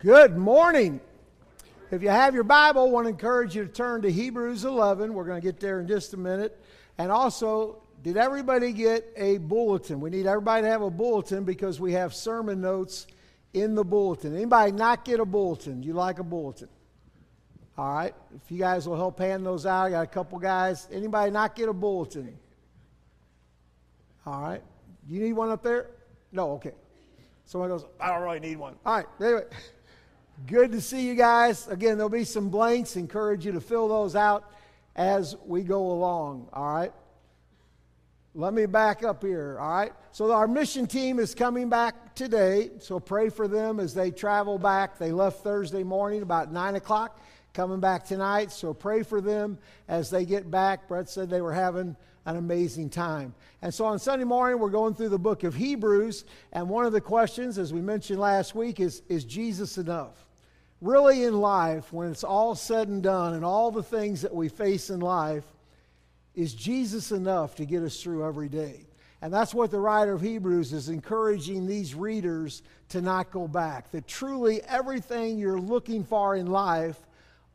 Good morning. If you have your Bible, I want to encourage you to turn to Hebrews 11. We're going to get there in just a minute. And also, did everybody get a bulletin? We need everybody to have a bulletin because we have sermon notes in the bulletin. Anybody not get a bulletin? You like a bulletin? All right. If you guys will help hand those out, I got a couple guys. Anybody not get a bulletin? All right. You need one up there? No, okay. Someone goes, I don't really need one. All right. Anyway, good to see you guys. Again, there'll be some blanks. Encourage you to fill those out as we go along. All right. Let me back up here. All right. So our mission team is coming back today. So pray for them as they travel back. They left Thursday morning about 9 o'clock, coming back tonight. So pray for them as they get back. Brett said they were having an amazing time. And so on Sunday morning, we're going through the book of Hebrews. And one of the questions, as we mentioned last week, is Is Jesus enough? Really, in life, when it's all said and done and all the things that we face in life, is Jesus enough to get us through every day? And that's what the writer of Hebrews is encouraging these readers to not go back. That truly everything you're looking for in life,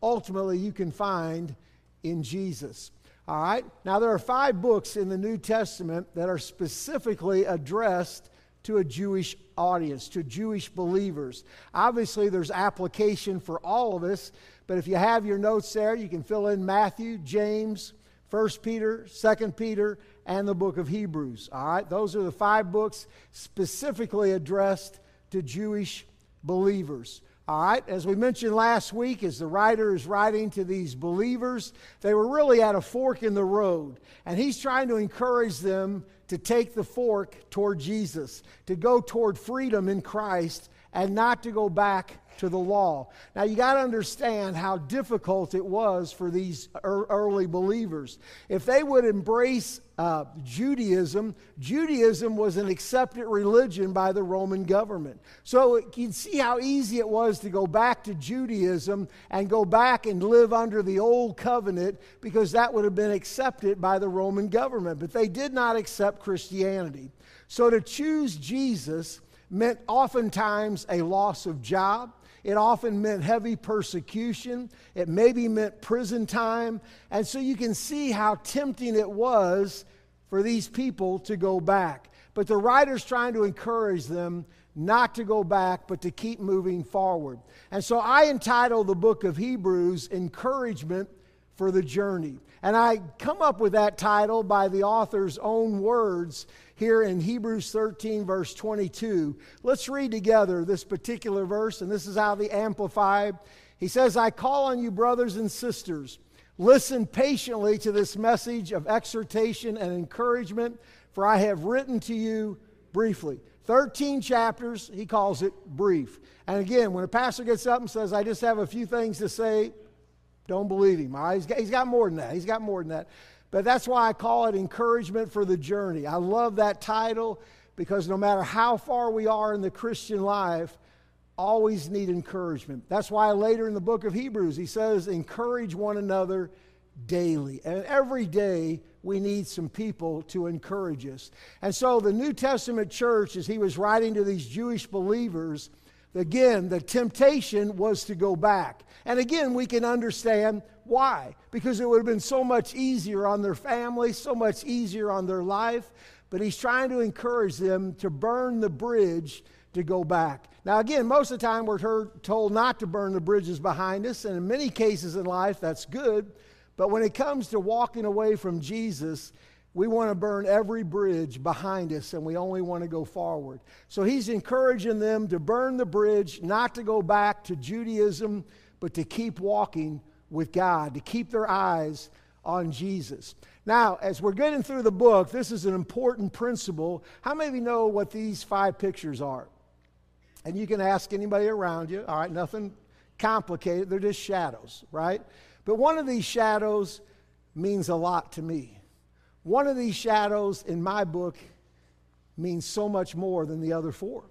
ultimately you can find in Jesus. All right? Now, there are five books in the New Testament that are specifically addressed to a Jewish audience, to Jewish believers. Obviously, there's application for all of us, but if you have your notes there, you can fill in Matthew, James, 1 Peter, 2 Peter, and the book of Hebrews. All right? Those are the five books specifically addressed to Jewish believers. All right, as we mentioned last week, as the writer is writing to these believers, they were really at a fork in the road. And he's trying to encourage them to take the fork toward Jesus, to go toward freedom in Christ, and not to go back to the law. Now, you got to understand how difficult it was for these early believers. If they would embrace uh, Judaism, Judaism was an accepted religion by the Roman government. So you can see how easy it was to go back to Judaism and go back and live under the old covenant because that would have been accepted by the Roman government. But they did not accept Christianity. So to choose Jesus meant oftentimes a loss of job. It often meant heavy persecution. It maybe meant prison time. And so you can see how tempting it was for these people to go back. But the writer's trying to encourage them not to go back, but to keep moving forward. And so I entitle the book of Hebrews Encouragement for the Journey. And I come up with that title by the author's own words here in Hebrews 13, verse 22. Let's read together this particular verse, and this is how the Amplified. He says, I call on you, brothers and sisters, listen patiently to this message of exhortation and encouragement, for I have written to you briefly. 13 chapters, he calls it brief. And again, when a pastor gets up and says, I just have a few things to say, don't believe him. Uh, he's, got, he's got more than that. He's got more than that. But that's why I call it encouragement for the journey. I love that title because no matter how far we are in the Christian life, always need encouragement. That's why later in the book of Hebrews, he says, encourage one another daily. And every day, we need some people to encourage us. And so the New Testament church, as he was writing to these Jewish believers, again, the temptation was to go back. And again, we can understand why? Because it would have been so much easier on their family, so much easier on their life. But he's trying to encourage them to burn the bridge to go back. Now, again, most of the time we're heard, told not to burn the bridges behind us, and in many cases in life, that's good. But when it comes to walking away from Jesus, we want to burn every bridge behind us and we only want to go forward. So he's encouraging them to burn the bridge, not to go back to Judaism, but to keep walking with God, to keep their eyes on Jesus. Now, as we're getting through the book, this is an important principle. How many of you know what these five pictures are? And you can ask anybody around you. All right, nothing complicated. They're just shadows, right? But one of these shadows means a lot to me. One of these shadows in my book means so much more than the other four.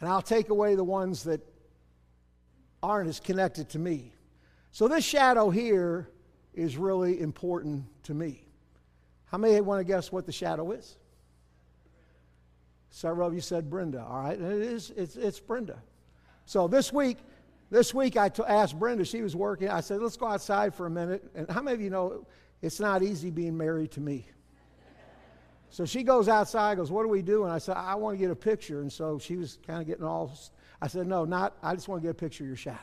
And I'll take away the ones that aren't as connected to me. So this shadow here is really important to me. How many want to guess what the shadow is? Several of you said Brenda. All right, and it is. It's, it's Brenda. So this week, this week I t- asked Brenda, she was working. I said, let's go outside for a minute. And how many of you know it's not easy being married to me? So she goes outside, goes, What do we do? And I said, I want to get a picture. And so she was kind of getting all, I said, No, not, I just want to get a picture of your shadow.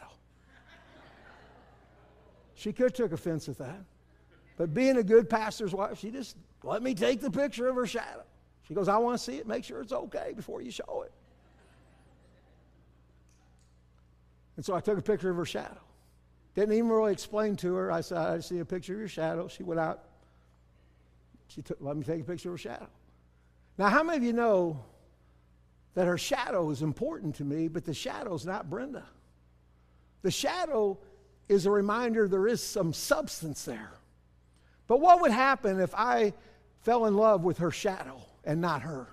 she could have took offense at that. But being a good pastor's wife, she just let me take the picture of her shadow. She goes, I want to see it, make sure it's okay before you show it. And so I took a picture of her shadow. Didn't even really explain to her. I said, I see a picture of your shadow. She went out, she took, let me take a picture of her shadow. Now, how many of you know that her shadow is important to me, but the shadow is not Brenda? The shadow is a reminder there is some substance there. But what would happen if I fell in love with her shadow and not her?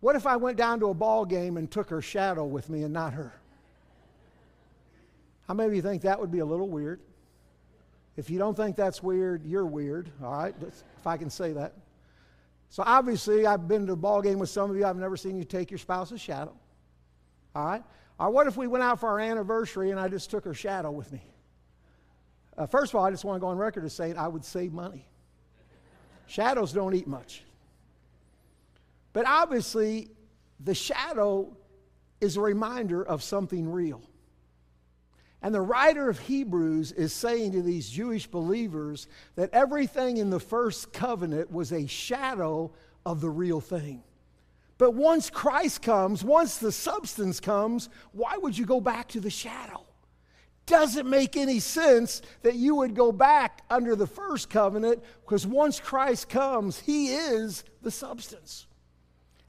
What if I went down to a ball game and took her shadow with me and not her? How many of you think that would be a little weird? If you don't think that's weird, you're weird, all right? If I can say that. So obviously, I've been to a ball game with some of you. I've never seen you take your spouse's shadow. All right? Or what if we went out for our anniversary and I just took her shadow with me? Uh, first of all, I just want to go on record as saying I would save money. Shadows don't eat much. But obviously, the shadow is a reminder of something real. And the writer of Hebrews is saying to these Jewish believers that everything in the first covenant was a shadow of the real thing. But once Christ comes, once the substance comes, why would you go back to the shadow? Doesn't make any sense that you would go back under the first covenant because once Christ comes, he is the substance.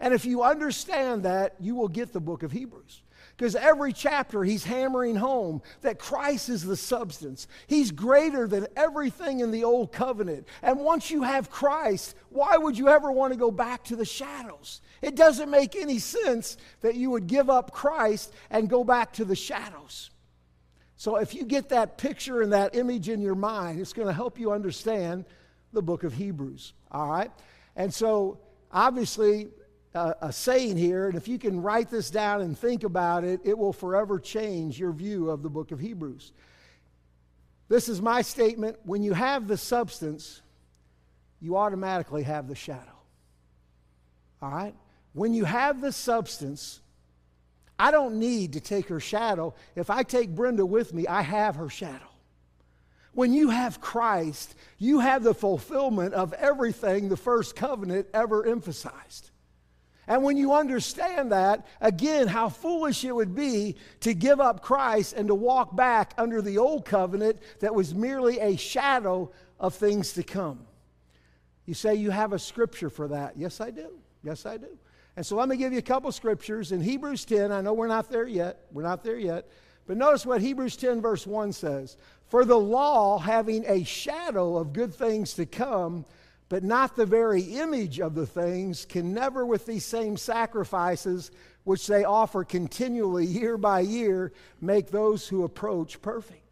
And if you understand that, you will get the book of Hebrews. Because every chapter he's hammering home that Christ is the substance. He's greater than everything in the old covenant. And once you have Christ, why would you ever want to go back to the shadows? It doesn't make any sense that you would give up Christ and go back to the shadows. So if you get that picture and that image in your mind, it's going to help you understand the book of Hebrews. All right? And so obviously, a, saying here, and if you can write this down and think about it, it will forever change your view of the book of Hebrews. This is my statement. When you have the substance, you automatically have the shadow. All right? When you have the substance, I don't need to take her shadow. If I take Brenda with me, I have her shadow. When you have Christ, you have the fulfillment of everything the first covenant ever emphasized. And when you understand that, again, how foolish it would be to give up Christ and to walk back under the old covenant that was merely a shadow of things to come. You say you have a scripture for that. Yes, I do. Yes, I do. And so let me give you a couple scriptures. In Hebrews 10, I know we're not there yet. We're not there yet. But notice what Hebrews 10, verse 1 says For the law, having a shadow of good things to come, but not the very image of the things, can never, with these same sacrifices which they offer continually year by year, make those who approach perfect.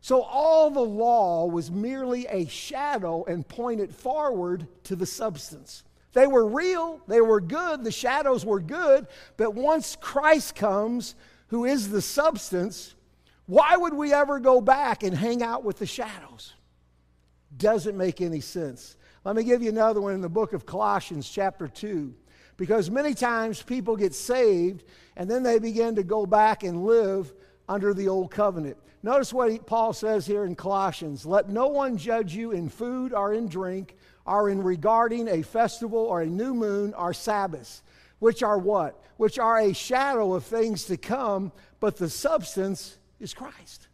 So all the law was merely a shadow and pointed forward to the substance. They were real, they were good, the shadows were good, but once Christ comes, who is the substance, why would we ever go back and hang out with the shadows? Doesn't make any sense. Let me give you another one in the book of Colossians, chapter 2. Because many times people get saved and then they begin to go back and live under the old covenant. Notice what Paul says here in Colossians Let no one judge you in food or in drink or in regarding a festival or a new moon or Sabbath, which are what? Which are a shadow of things to come, but the substance is Christ.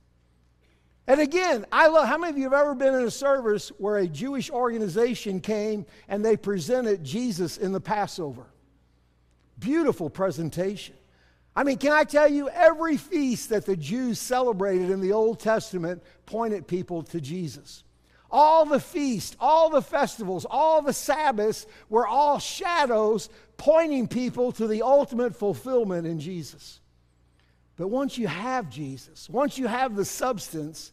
And again, I love how many of you have ever been in a service where a Jewish organization came and they presented Jesus in the Passover? Beautiful presentation. I mean, can I tell you, every feast that the Jews celebrated in the Old Testament pointed people to Jesus. All the feasts, all the festivals, all the Sabbaths were all shadows pointing people to the ultimate fulfillment in Jesus. But once you have Jesus, once you have the substance,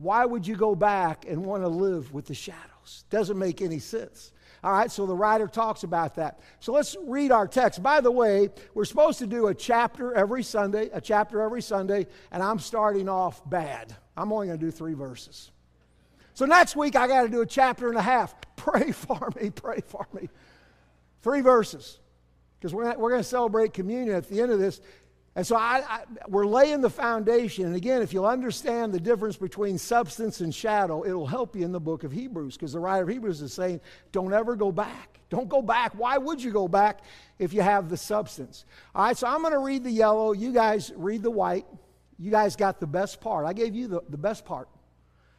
why would you go back and want to live with the shadows? Doesn't make any sense. All right, so the writer talks about that. So let's read our text. By the way, we're supposed to do a chapter every Sunday, a chapter every Sunday, and I'm starting off bad. I'm only going to do three verses. So next week, I got to do a chapter and a half. Pray for me, pray for me. Three verses. Because we're, we're going to celebrate communion at the end of this. And so I, I, we're laying the foundation. And again, if you'll understand the difference between substance and shadow, it'll help you in the book of Hebrews because the writer of Hebrews is saying, don't ever go back. Don't go back. Why would you go back if you have the substance? All right, so I'm going to read the yellow. You guys read the white. You guys got the best part. I gave you the, the best part.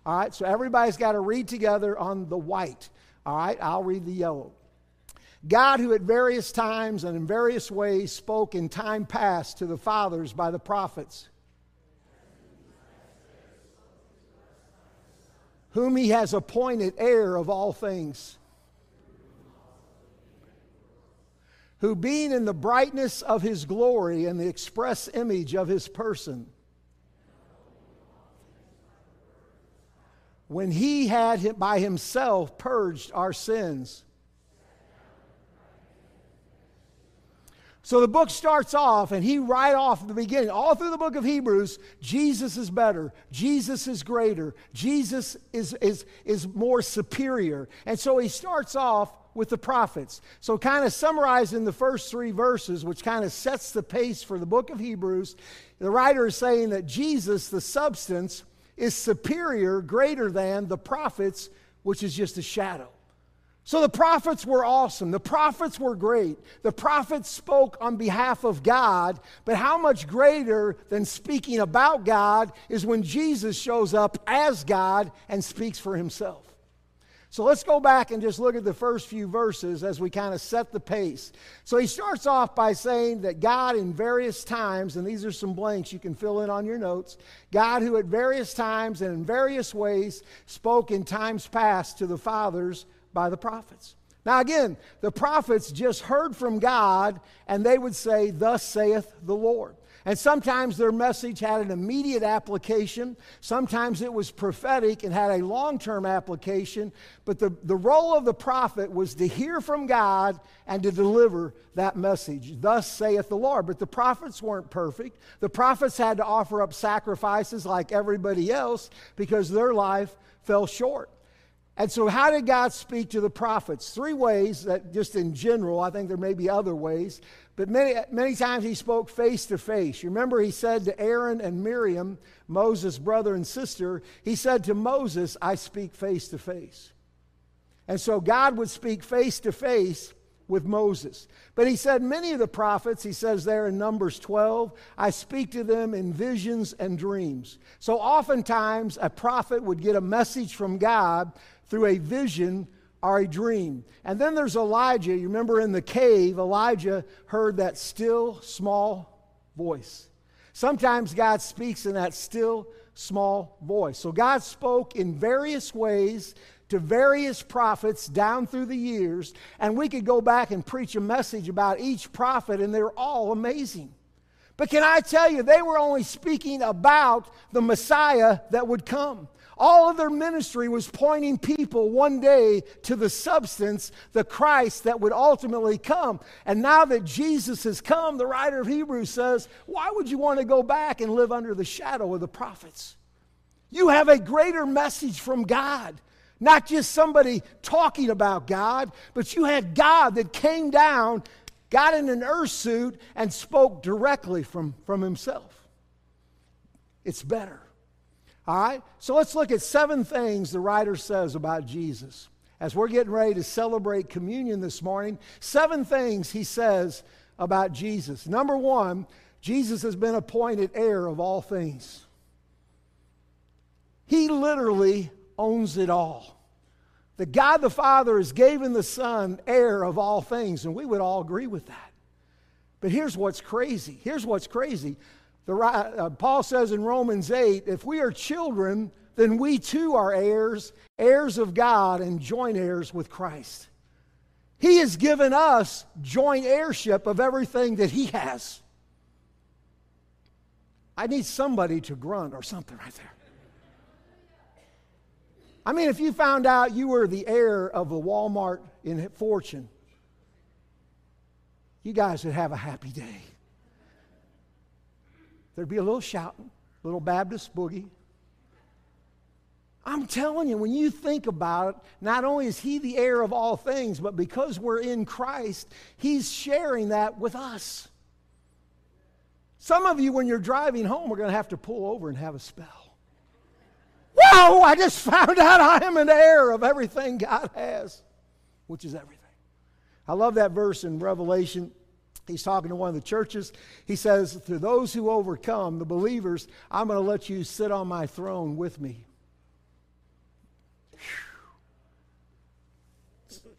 All right, so everybody's got to read together on the white. All right, I'll read the yellow. God, who at various times and in various ways spoke in time past to the fathers by the prophets, whom he has appointed heir of all things, who being in the brightness of his glory and the express image of his person, when he had by himself purged our sins So the book starts off, and he right off the beginning, all through the book of Hebrews, Jesus is better, Jesus is greater, Jesus is, is, is more superior. And so he starts off with the prophets. So, kind of summarizing the first three verses, which kind of sets the pace for the book of Hebrews, the writer is saying that Jesus, the substance, is superior, greater than the prophets, which is just a shadow. So the prophets were awesome. The prophets were great. The prophets spoke on behalf of God, but how much greater than speaking about God is when Jesus shows up as God and speaks for himself. So let's go back and just look at the first few verses as we kind of set the pace. So he starts off by saying that God, in various times, and these are some blanks you can fill in on your notes, God, who at various times and in various ways spoke in times past to the fathers by the prophets. Now, again, the prophets just heard from God and they would say, Thus saith the Lord. And sometimes their message had an immediate application. Sometimes it was prophetic and had a long term application. But the, the role of the prophet was to hear from God and to deliver that message. Thus saith the Lord. But the prophets weren't perfect. The prophets had to offer up sacrifices like everybody else because their life fell short. And so, how did God speak to the prophets? Three ways that, just in general, I think there may be other ways, but many, many times he spoke face to face. You remember, he said to Aaron and Miriam, Moses' brother and sister, he said to Moses, I speak face to face. And so, God would speak face to face with Moses. But he said, many of the prophets, he says there in Numbers 12, I speak to them in visions and dreams. So oftentimes a prophet would get a message from God through a vision or a dream. And then there's Elijah. You remember in the cave, Elijah heard that still small voice. Sometimes God speaks in that still small voice. So God spoke in various ways to various prophets down through the years, and we could go back and preach a message about each prophet, and they're all amazing. But can I tell you, they were only speaking about the Messiah that would come. All of their ministry was pointing people one day to the substance, the Christ that would ultimately come. And now that Jesus has come, the writer of Hebrews says, why would you want to go back and live under the shadow of the prophets? You have a greater message from God. Not just somebody talking about God, but you had God that came down, got in an earth suit, and spoke directly from, from himself. It's better. All right? So let's look at seven things the writer says about Jesus. As we're getting ready to celebrate communion this morning, seven things he says about Jesus. Number one, Jesus has been appointed heir of all things. He literally owns it all. The God the Father has given the Son heir of all things, and we would all agree with that. But here's what's crazy. Here's what's crazy. The, uh, Paul says in Romans 8 if we are children, then we too are heirs, heirs of God, and joint heirs with Christ. He has given us joint heirship of everything that He has. I need somebody to grunt or something right there. I mean, if you found out you were the heir of the Walmart in Fortune, you guys would have a happy day. There'd be a little shouting, a little Baptist boogie. I'm telling you, when you think about it, not only is He the heir of all things, but because we're in Christ, He's sharing that with us. Some of you, when you're driving home, are going to have to pull over and have a spell. Whoa, I just found out I am an heir of everything God has, which is everything. I love that verse in Revelation. He's talking to one of the churches. He says, To those who overcome, the believers, I'm going to let you sit on my throne with me.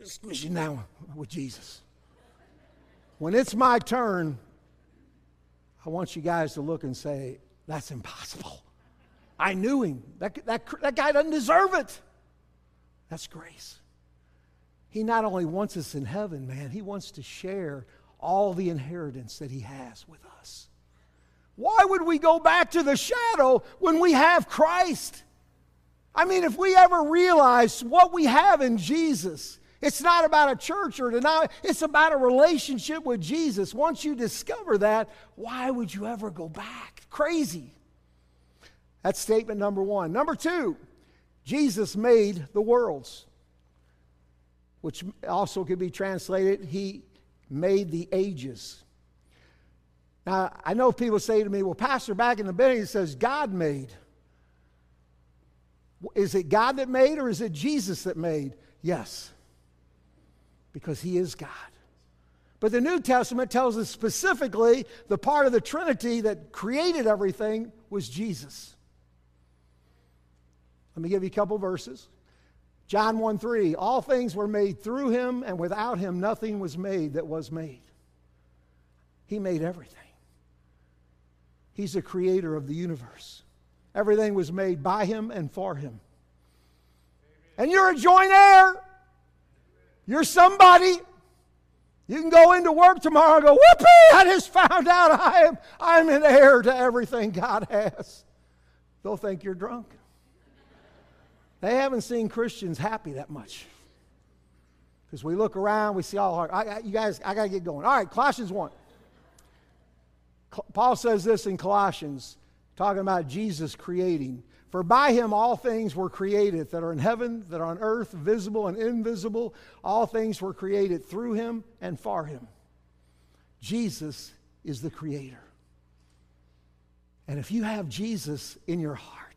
Squishy now with Jesus. When it's my turn, I want you guys to look and say, That's impossible. I knew him. That, that, that guy doesn't deserve it. That's grace. He not only wants us in heaven, man, he wants to share all the inheritance that he has with us. Why would we go back to the shadow when we have Christ? I mean, if we ever realize what we have in Jesus, it's not about a church or deny, it's about a relationship with Jesus. Once you discover that, why would you ever go back? Crazy. That's statement number one. Number two, Jesus made the worlds, which also could be translated, He made the ages. Now, I know people say to me, well, Pastor, back in the beginning, it says God made. Is it God that made or is it Jesus that made? Yes, because He is God. But the New Testament tells us specifically the part of the Trinity that created everything was Jesus. Let me give you a couple verses. John 1 3, all things were made through him, and without him nothing was made that was made. He made everything. He's the creator of the universe. Everything was made by him and for him. And you're a joint heir. You're somebody. You can go into work tomorrow and go, whoopee, I just found out I am I'm an heir to everything God has. They'll think you're drunk. They haven't seen Christians happy that much. Because we look around, we see all hard. I, I, you guys, I got to get going. All right, Colossians 1. Paul says this in Colossians, talking about Jesus creating. For by him all things were created that are in heaven, that are on earth, visible and invisible. All things were created through him and for him. Jesus is the creator. And if you have Jesus in your heart,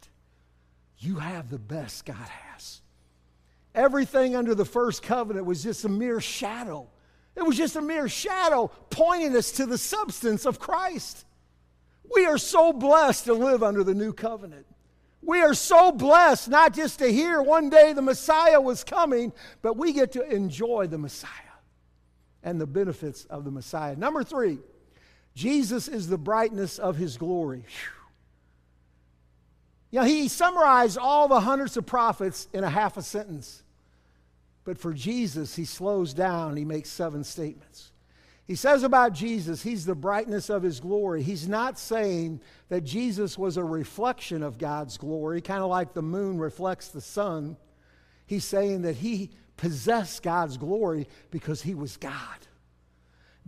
you have the best God has. Everything under the first covenant was just a mere shadow. It was just a mere shadow pointing us to the substance of Christ. We are so blessed to live under the new covenant. We are so blessed not just to hear one day the Messiah was coming, but we get to enjoy the Messiah and the benefits of the Messiah. Number three, Jesus is the brightness of his glory. Whew. You know, he summarized all the hundreds of prophets in a half a sentence. But for Jesus, he slows down. He makes seven statements. He says about Jesus, he's the brightness of his glory. He's not saying that Jesus was a reflection of God's glory, kind of like the moon reflects the sun. He's saying that he possessed God's glory because he was God.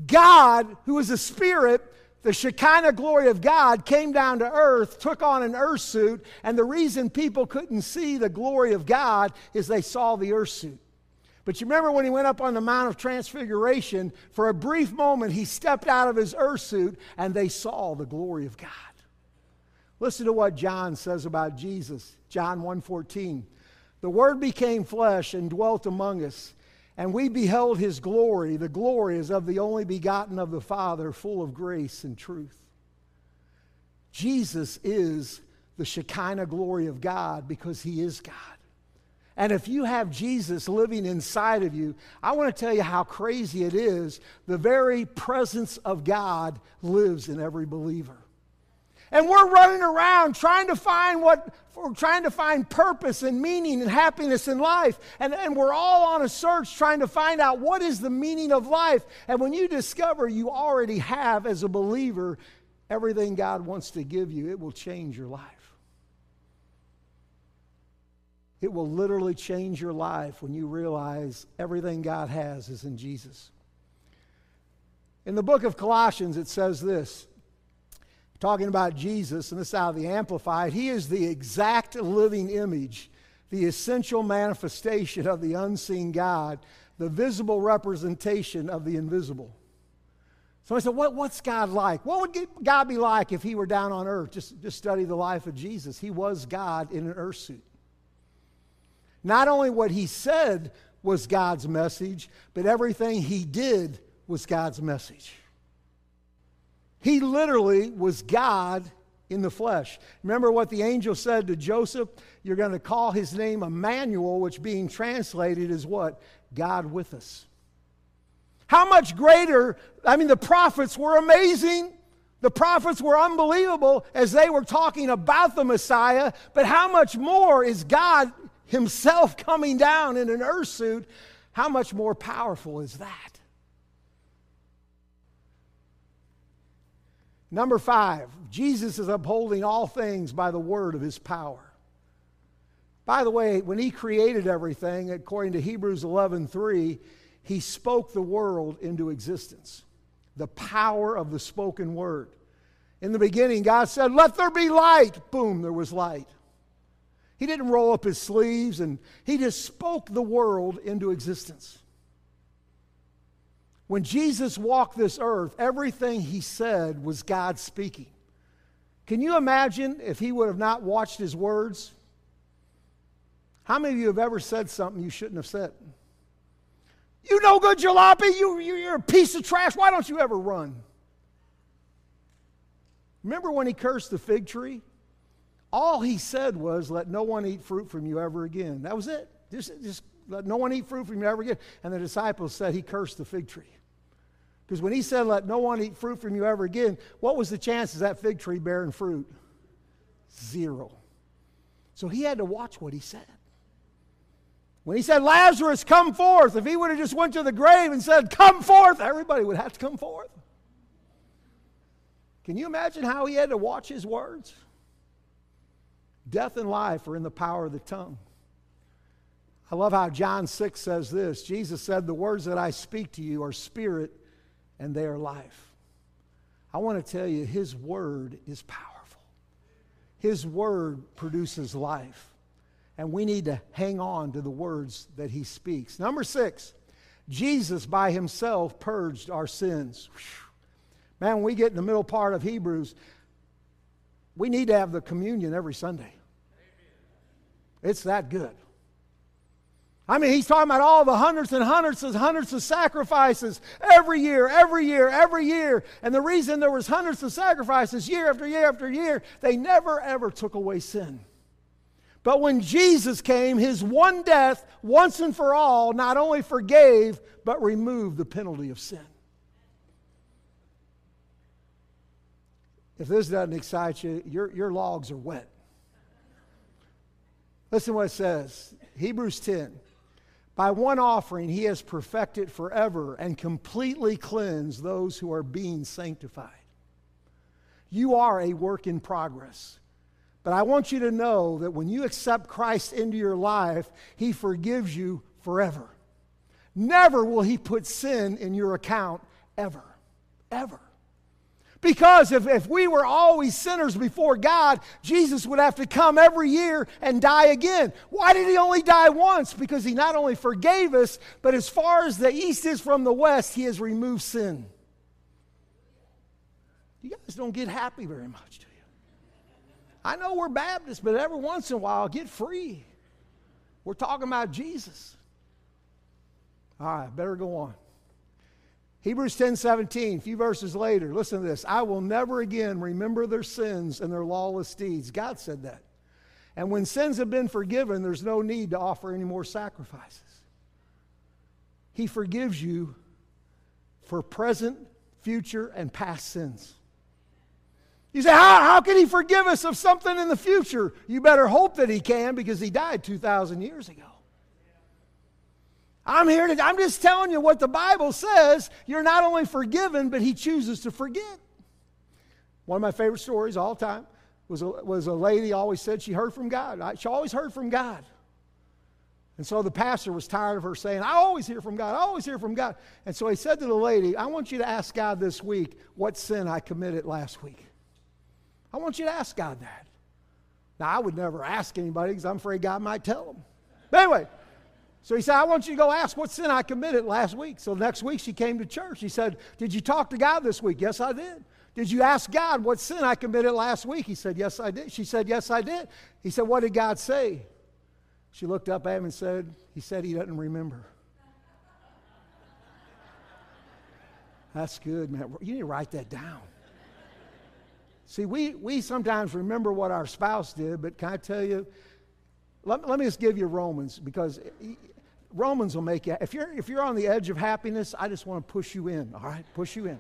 God, who is a spirit, the Shekinah glory of God came down to earth, took on an earth suit, and the reason people couldn't see the glory of God is they saw the earth suit. But you remember when he went up on the Mount of Transfiguration, for a brief moment he stepped out of his earth suit and they saw the glory of God. Listen to what John says about Jesus. John 1:14. The word became flesh and dwelt among us and we beheld his glory. The glory is of the only begotten of the Father, full of grace and truth. Jesus is the Shekinah glory of God because he is God. And if you have Jesus living inside of you, I want to tell you how crazy it is. The very presence of God lives in every believer. And we're running around trying to find what, we're trying to find purpose and meaning and happiness in life. And, and we're all on a search trying to find out what is the meaning of life. And when you discover you already have, as a believer, everything God wants to give you, it will change your life. It will literally change your life when you realize everything God has is in Jesus. In the book of Colossians, it says this talking about Jesus, and this out of the Amplified, he is the exact living image, the essential manifestation of the unseen God, the visible representation of the invisible. So I said, what, What's God like? What would God be like if he were down on earth? Just, just study the life of Jesus. He was God in an earth suit. Not only what he said was God's message, but everything he did was God's message. He literally was God in the flesh. Remember what the angel said to Joseph? You're going to call his name Emmanuel, which being translated is what? God with us. How much greater, I mean, the prophets were amazing. The prophets were unbelievable as they were talking about the Messiah, but how much more is God Himself coming down in an earth suit? How much more powerful is that? Number five, Jesus is upholding all things by the word of his power. By the way, when he created everything, according to Hebrews 11:3, he spoke the world into existence. The power of the spoken word. In the beginning, God said, Let there be light. Boom, there was light. He didn't roll up his sleeves and he just spoke the world into existence. When Jesus walked this earth, everything he said was God speaking. Can you imagine if he would have not watched his words? How many of you have ever said something you shouldn't have said? You no good jalopy, you, you're a piece of trash. Why don't you ever run? Remember when he cursed the fig tree? All he said was, Let no one eat fruit from you ever again. That was it. Just, just let no one eat fruit from you ever again. And the disciples said he cursed the fig tree. Because when he said, Let no one eat fruit from you ever again, what was the chances that fig tree bearing fruit? Zero. So he had to watch what he said. When he said, Lazarus, come forth, if he would have just went to the grave and said, Come forth, everybody would have to come forth. Can you imagine how he had to watch his words? Death and life are in the power of the tongue. I love how John 6 says this Jesus said, The words that I speak to you are spirit and they are life. I want to tell you, His Word is powerful. His Word produces life. And we need to hang on to the words that He speaks. Number six, Jesus by Himself purged our sins. Man, when we get in the middle part of Hebrews, we need to have the communion every Sunday. It's that good. I mean, he's talking about all the hundreds and hundreds and hundreds of sacrifices every year, every year, every year. And the reason there was hundreds of sacrifices year after year after year, they never ever took away sin. But when Jesus came, his one death, once and for all, not only forgave, but removed the penalty of sin. If this doesn't excite you, your, your logs are wet. Listen to what it says Hebrews 10. By one offering, he has perfected forever and completely cleansed those who are being sanctified. You are a work in progress. But I want you to know that when you accept Christ into your life, he forgives you forever. Never will he put sin in your account, ever. Ever. Because if, if we were always sinners before God, Jesus would have to come every year and die again. Why did he only die once? Because he not only forgave us, but as far as the east is from the west, he has removed sin. You guys don't get happy very much, do you? I know we're Baptists, but every once in a while, get free. We're talking about Jesus. All right, better go on. Hebrews 10 17, a few verses later, listen to this. I will never again remember their sins and their lawless deeds. God said that. And when sins have been forgiven, there's no need to offer any more sacrifices. He forgives you for present, future, and past sins. You say, how, how can he forgive us of something in the future? You better hope that he can because he died 2,000 years ago. I'm here to, I'm just telling you what the Bible says. You're not only forgiven, but He chooses to forget. One of my favorite stories all time was a, was a lady always said she heard from God. She always heard from God. And so the pastor was tired of her saying, I always hear from God, I always hear from God. And so he said to the lady, I want you to ask God this week what sin I committed last week. I want you to ask God that. Now, I would never ask anybody because I'm afraid God might tell them. But anyway, so he said, I want you to go ask what sin I committed last week. So next week she came to church. He said, Did you talk to God this week? Yes, I did. Did you ask God what sin I committed last week? He said, Yes, I did. She said, Yes, I did. He said, What did God say? She looked up at him and said, He said he doesn't remember. That's good, man. You need to write that down. See, we, we sometimes remember what our spouse did, but can I tell you? Let, let me just give you Romans because Romans will make you, if you're, if you're on the edge of happiness, I just want to push you in, all right? Push you in.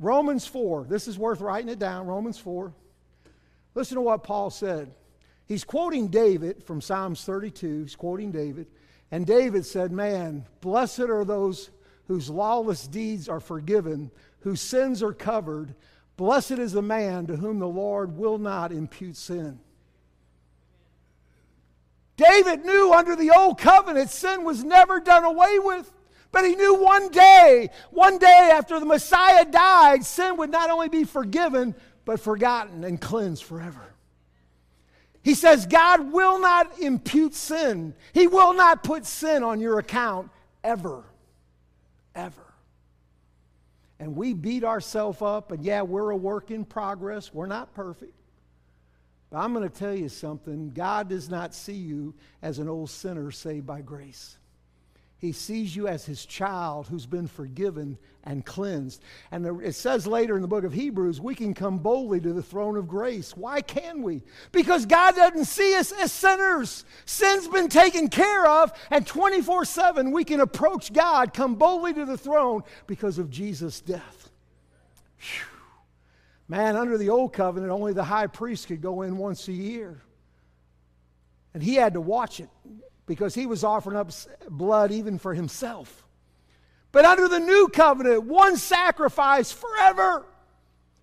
Romans 4, this is worth writing it down. Romans 4. Listen to what Paul said. He's quoting David from Psalms 32. He's quoting David. And David said, Man, blessed are those whose lawless deeds are forgiven, whose sins are covered. Blessed is the man to whom the Lord will not impute sin. David knew under the old covenant sin was never done away with. But he knew one day, one day after the Messiah died, sin would not only be forgiven, but forgotten and cleansed forever. He says, God will not impute sin. He will not put sin on your account ever. Ever. And we beat ourselves up, and yeah, we're a work in progress. We're not perfect. But I'm going to tell you something God does not see you as an old sinner saved by grace. He sees you as his child who's been forgiven and cleansed. And it says later in the book of Hebrews, we can come boldly to the throne of grace. Why can we? Because God doesn't see us as sinners. Sin's been taken care of, and 24 7 we can approach God, come boldly to the throne because of Jesus' death. Whew. Man, under the old covenant, only the high priest could go in once a year. And he had to watch it because he was offering up blood even for himself. But under the new covenant, one sacrifice forever,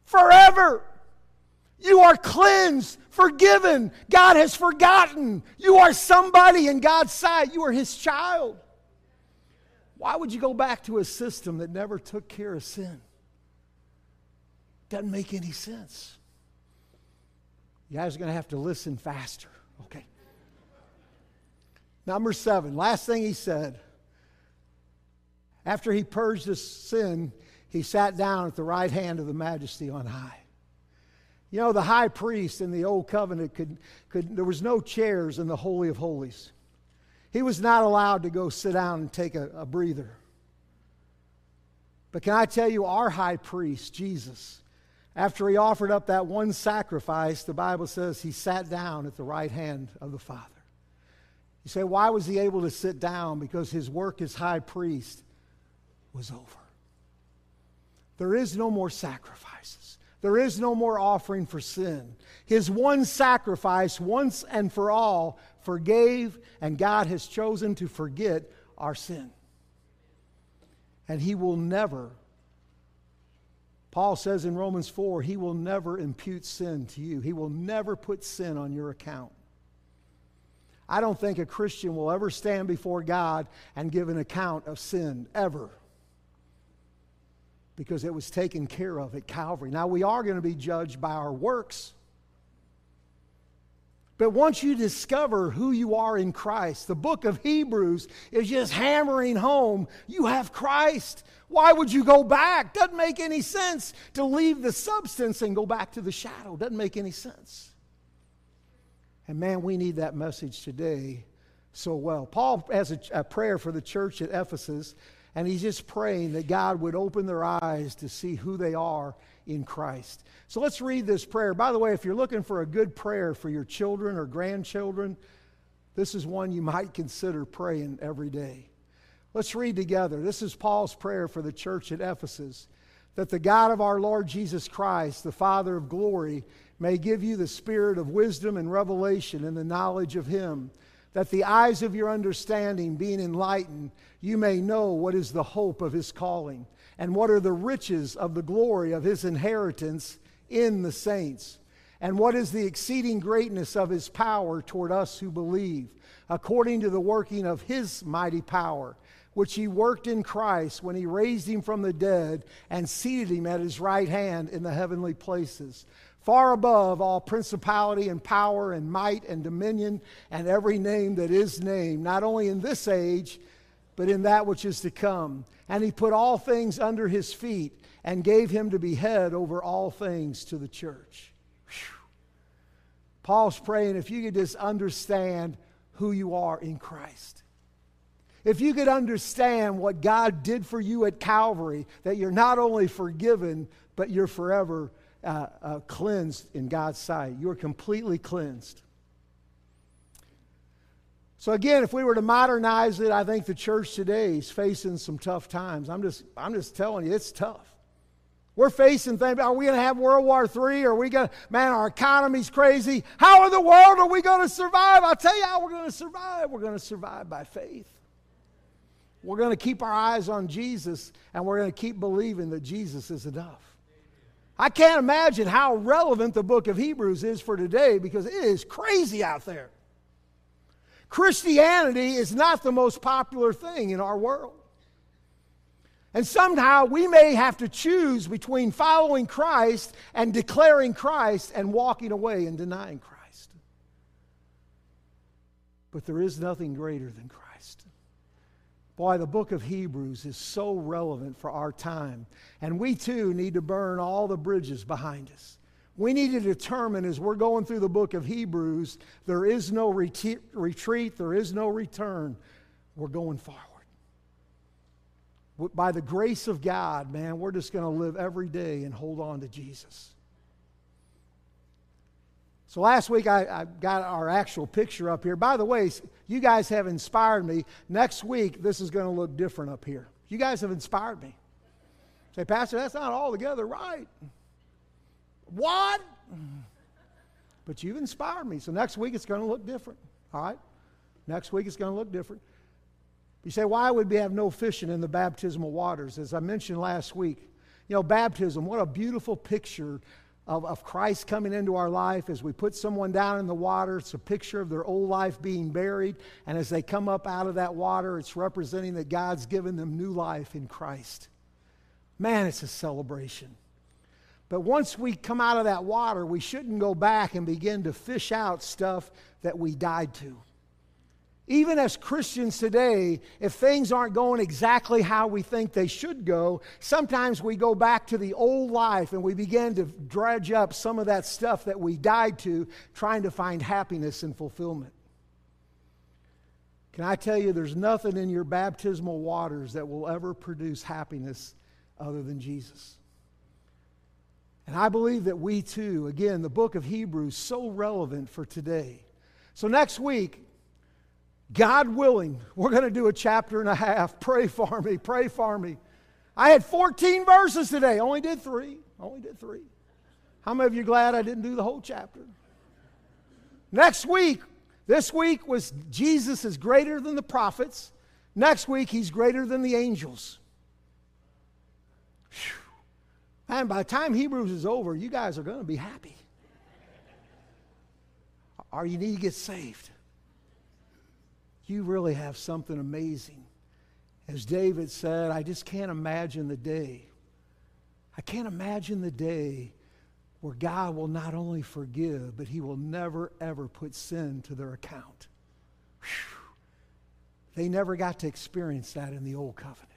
forever. You are cleansed, forgiven. God has forgotten. You are somebody in God's sight. You are his child. Why would you go back to a system that never took care of sin? Doesn't make any sense. You guys are going to have to listen faster. Okay. Number seven, last thing he said. After he purged his sin, he sat down at the right hand of the majesty on high. You know, the high priest in the old covenant could, could there was no chairs in the Holy of Holies. He was not allowed to go sit down and take a, a breather. But can I tell you, our high priest, Jesus, after he offered up that one sacrifice, the Bible says he sat down at the right hand of the Father. You say, why was he able to sit down? Because his work as high priest was over. There is no more sacrifices. There is no more offering for sin. His one sacrifice, once and for all, forgave, and God has chosen to forget our sin. And he will never, Paul says in Romans 4, he will never impute sin to you. He will never put sin on your account. I don't think a Christian will ever stand before God and give an account of sin, ever. Because it was taken care of at Calvary. Now, we are going to be judged by our works. But once you discover who you are in Christ, the book of Hebrews is just hammering home you have Christ. Why would you go back? Doesn't make any sense to leave the substance and go back to the shadow. Doesn't make any sense. And man, we need that message today so well. Paul has a, a, prayer for the church at Ephesus, and he's just praying that God would open their eyes to see who they are in Christ. So let's read this prayer. By the way, if you're looking for a good prayer for your children or grandchildren, this is one you might consider praying every day. Let's read together. This is Paul's prayer for the church at Ephesus that the God of our Lord Jesus Christ, the Father of glory, may give you the spirit of wisdom and revelation in the knowledge of Him, that the eyes of your understanding being enlightened, you may know what is the hope of His calling, and what are the riches of the glory of His inheritance in the saints, And what is the exceeding greatness of his power toward us who believe, according to the working of his mighty power, which he worked in Christ when he raised him from the dead and seated him at his right hand in the heavenly places, far above all principality and power and might and dominion and every name that is named, not only in this age, but in that which is to come. And he put all things under his feet and gave him to be head over all things to the church. Whew. Paul's praying if you could just understand who you are in Christ. If you could understand what God did for you at Calvary, that you're not only forgiven, but you're forever uh, uh, cleansed in God's sight. You're completely cleansed. So again, if we were to modernize it, I think the church today is facing some tough times. I'm just, I'm just telling you, it's tough. We're facing things. Are we going to have World War III? Are we going to, man, our economy's crazy. How in the world are we going to survive? I'll tell you how we're going to survive. We're going to survive by faith. We're going to keep our eyes on Jesus and we're going to keep believing that Jesus is enough. I can't imagine how relevant the book of Hebrews is for today because it is crazy out there. Christianity is not the most popular thing in our world. And somehow we may have to choose between following Christ and declaring Christ and walking away and denying Christ. But there is nothing greater than Christ. Boy, the book of Hebrews is so relevant for our time. And we too need to burn all the bridges behind us. We need to determine as we're going through the book of Hebrews, there is no retreat, there is no return. We're going forward. By the grace of God, man, we're just going to live every day and hold on to Jesus. So last week I, I, got our actual picture up here. By the way, you guys have inspired me. Next week, this is going to look different up here. You guys have inspired me. Say, Pastor, that's not altogether right. What? But you've inspired me. So next week it's going to look different. All right? Next week it's going to look different. You say, why would we have no fishing in the baptismal waters? As I mentioned last week, you know, baptism, what a beautiful picture of, of Christ coming into our life as we put someone down in the water. It's a picture of their old life being buried. And as they come up out of that water, it's representing that God's given them new life in Christ. Man, it's a celebration. But once we come out of that water, we shouldn't go back and begin to fish out stuff that we died to. Even as Christians today, if things aren't going exactly how we think they should go, sometimes we go back to the old life and we begin to dredge up some of that stuff that we died to, trying to find happiness and fulfillment. Can I tell you, there's nothing in your baptismal waters that will ever produce happiness other than Jesus. And I believe that we too, again, the book of Hebrews, so relevant for today. So next week, God willing, we're going to do a chapter and a half. Pray for me, pray for me. I had 14 verses today, only did three. Only did three. How many of you glad I didn't do the whole chapter? Next week, this week was Jesus is greater than the prophets. Next week, he's greater than the angels. Whew. And by the time Hebrews is over, you guys are going to be happy. Or you need to get saved. You really have something amazing. As David said, I just can't imagine the day. I can't imagine the day where God will not only forgive, but he will never, ever put sin to their account. Whew. They never got to experience that in the old covenant.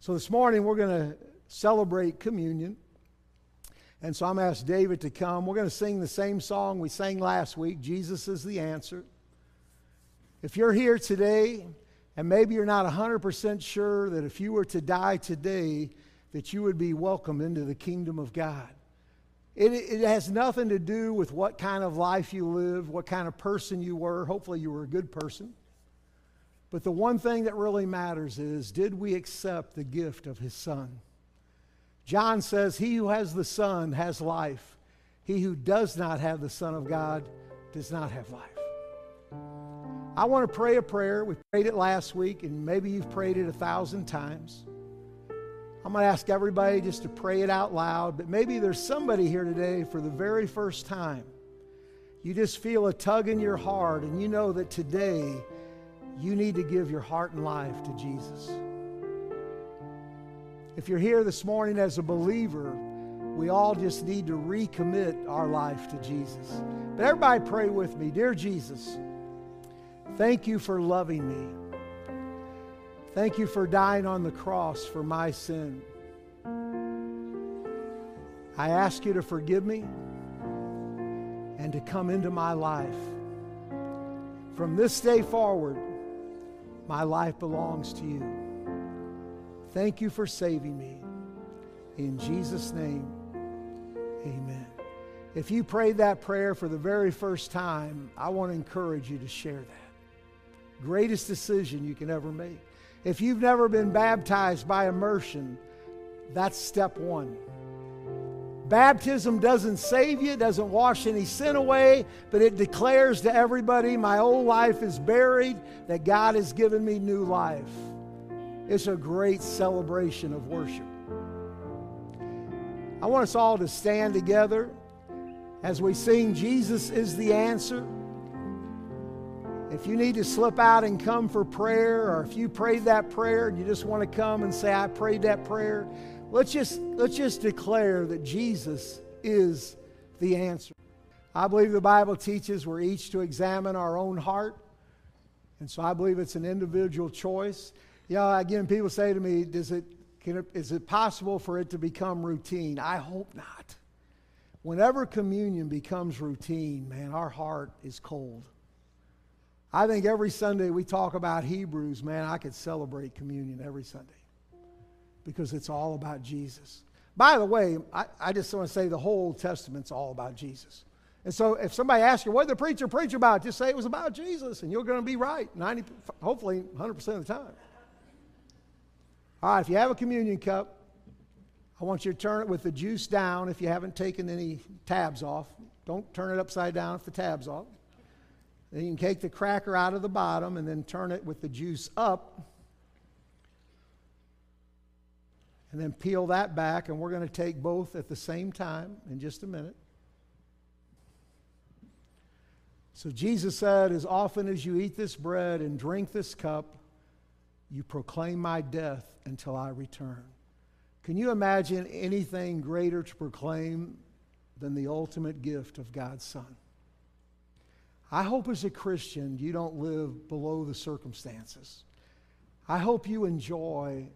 So this morning, we're going to celebrate communion. And so I'm asked David to come. We're going to sing the same song we sang last week Jesus is the answer. If you're here today, and maybe you're not 100% sure that if you were to die today, that you would be welcomed into the kingdom of God. It, it has nothing to do with what kind of life you lived, what kind of person you were. Hopefully, you were a good person. But the one thing that really matters is did we accept the gift of his son? John says, He who has the Son has life. He who does not have the Son of God does not have life. I want to pray a prayer. We prayed it last week, and maybe you've prayed it a thousand times. I'm going to ask everybody just to pray it out loud, but maybe there's somebody here today for the very first time. You just feel a tug in your heart, and you know that today you need to give your heart and life to Jesus. If you're here this morning as a believer, we all just need to recommit our life to Jesus. But everybody pray with me. Dear Jesus, thank you for loving me. Thank you for dying on the cross for my sin. I ask you to forgive me and to come into my life. From this day forward, my life belongs to you. Thank you for saving me. In Jesus' name, amen. If you prayed that prayer for the very first time, I want to encourage you to share that. Greatest decision you can ever make. If you've never been baptized by immersion, that's step one. Baptism doesn't save you, it doesn't wash any sin away, but it declares to everybody my old life is buried, that God has given me new life. It's a great celebration of worship. I want us all to stand together as we sing Jesus is the answer. If you need to slip out and come for prayer, or if you prayed that prayer and you just want to come and say, I prayed that prayer, let's just, let's just declare that Jesus is the answer. I believe the Bible teaches we're each to examine our own heart. And so I believe it's an individual choice. You know, again, people say to me, Does it, it, is it possible for it to become routine? I hope not. Whenever communion becomes routine, man, our heart is cold. I think every Sunday we talk about Hebrews, man, I could celebrate communion every Sunday because it's all about Jesus. By the way, I, I just want to say the whole Old Testament's all about Jesus. And so if somebody asks you, what did the preacher preach about? Just say it was about Jesus, and you're going to be right 90, hopefully 100% of the time. All right, if you have a communion cup, I want you to turn it with the juice down if you haven't taken any tabs off. Don't turn it upside down if the tab's off. Then you can take the cracker out of the bottom and then turn it with the juice up. And then peel that back, and we're going to take both at the same time in just a minute. So Jesus said, As often as you eat this bread and drink this cup, you proclaim my death until I return. Can you imagine anything greater to proclaim than the ultimate gift of God's Son? I hope as a Christian you don't live below the circumstances. I hope you enjoy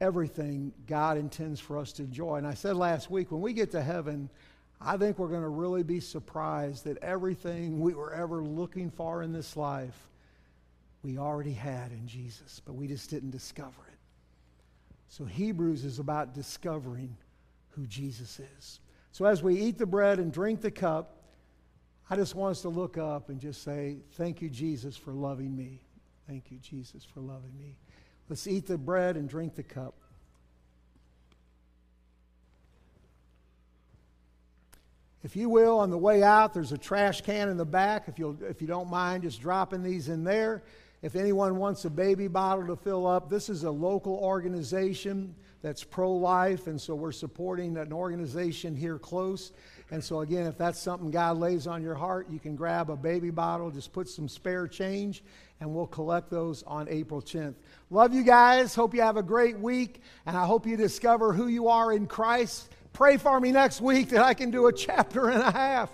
everything God intends for us to enjoy. And I said last week, when we get to heaven, I think we're going to really be surprised that everything we were ever looking for in this life, we already had in Jesus, but we just didn't discover it. So Hebrews is about discovering who Jesus is. So as we eat the bread and drink the cup, I just want us to look up and just say, Thank you, Jesus, for loving me. Thank you, Jesus, for loving me. Let's eat the bread and drink the cup. If you will, on the way out, there's a trash can in the back. If, you'll, if you don't mind just dropping these in there. If anyone wants a baby bottle to fill up, this is a local organization that's pro life, and so we're supporting an organization here close. And so, again, if that's something God lays on your heart, you can grab a baby bottle, just put some spare change, and we'll collect those on April 10th. Love you guys. Hope you have a great week, and I hope you discover who you are in Christ. Pray for me next week that I can do a chapter and a half.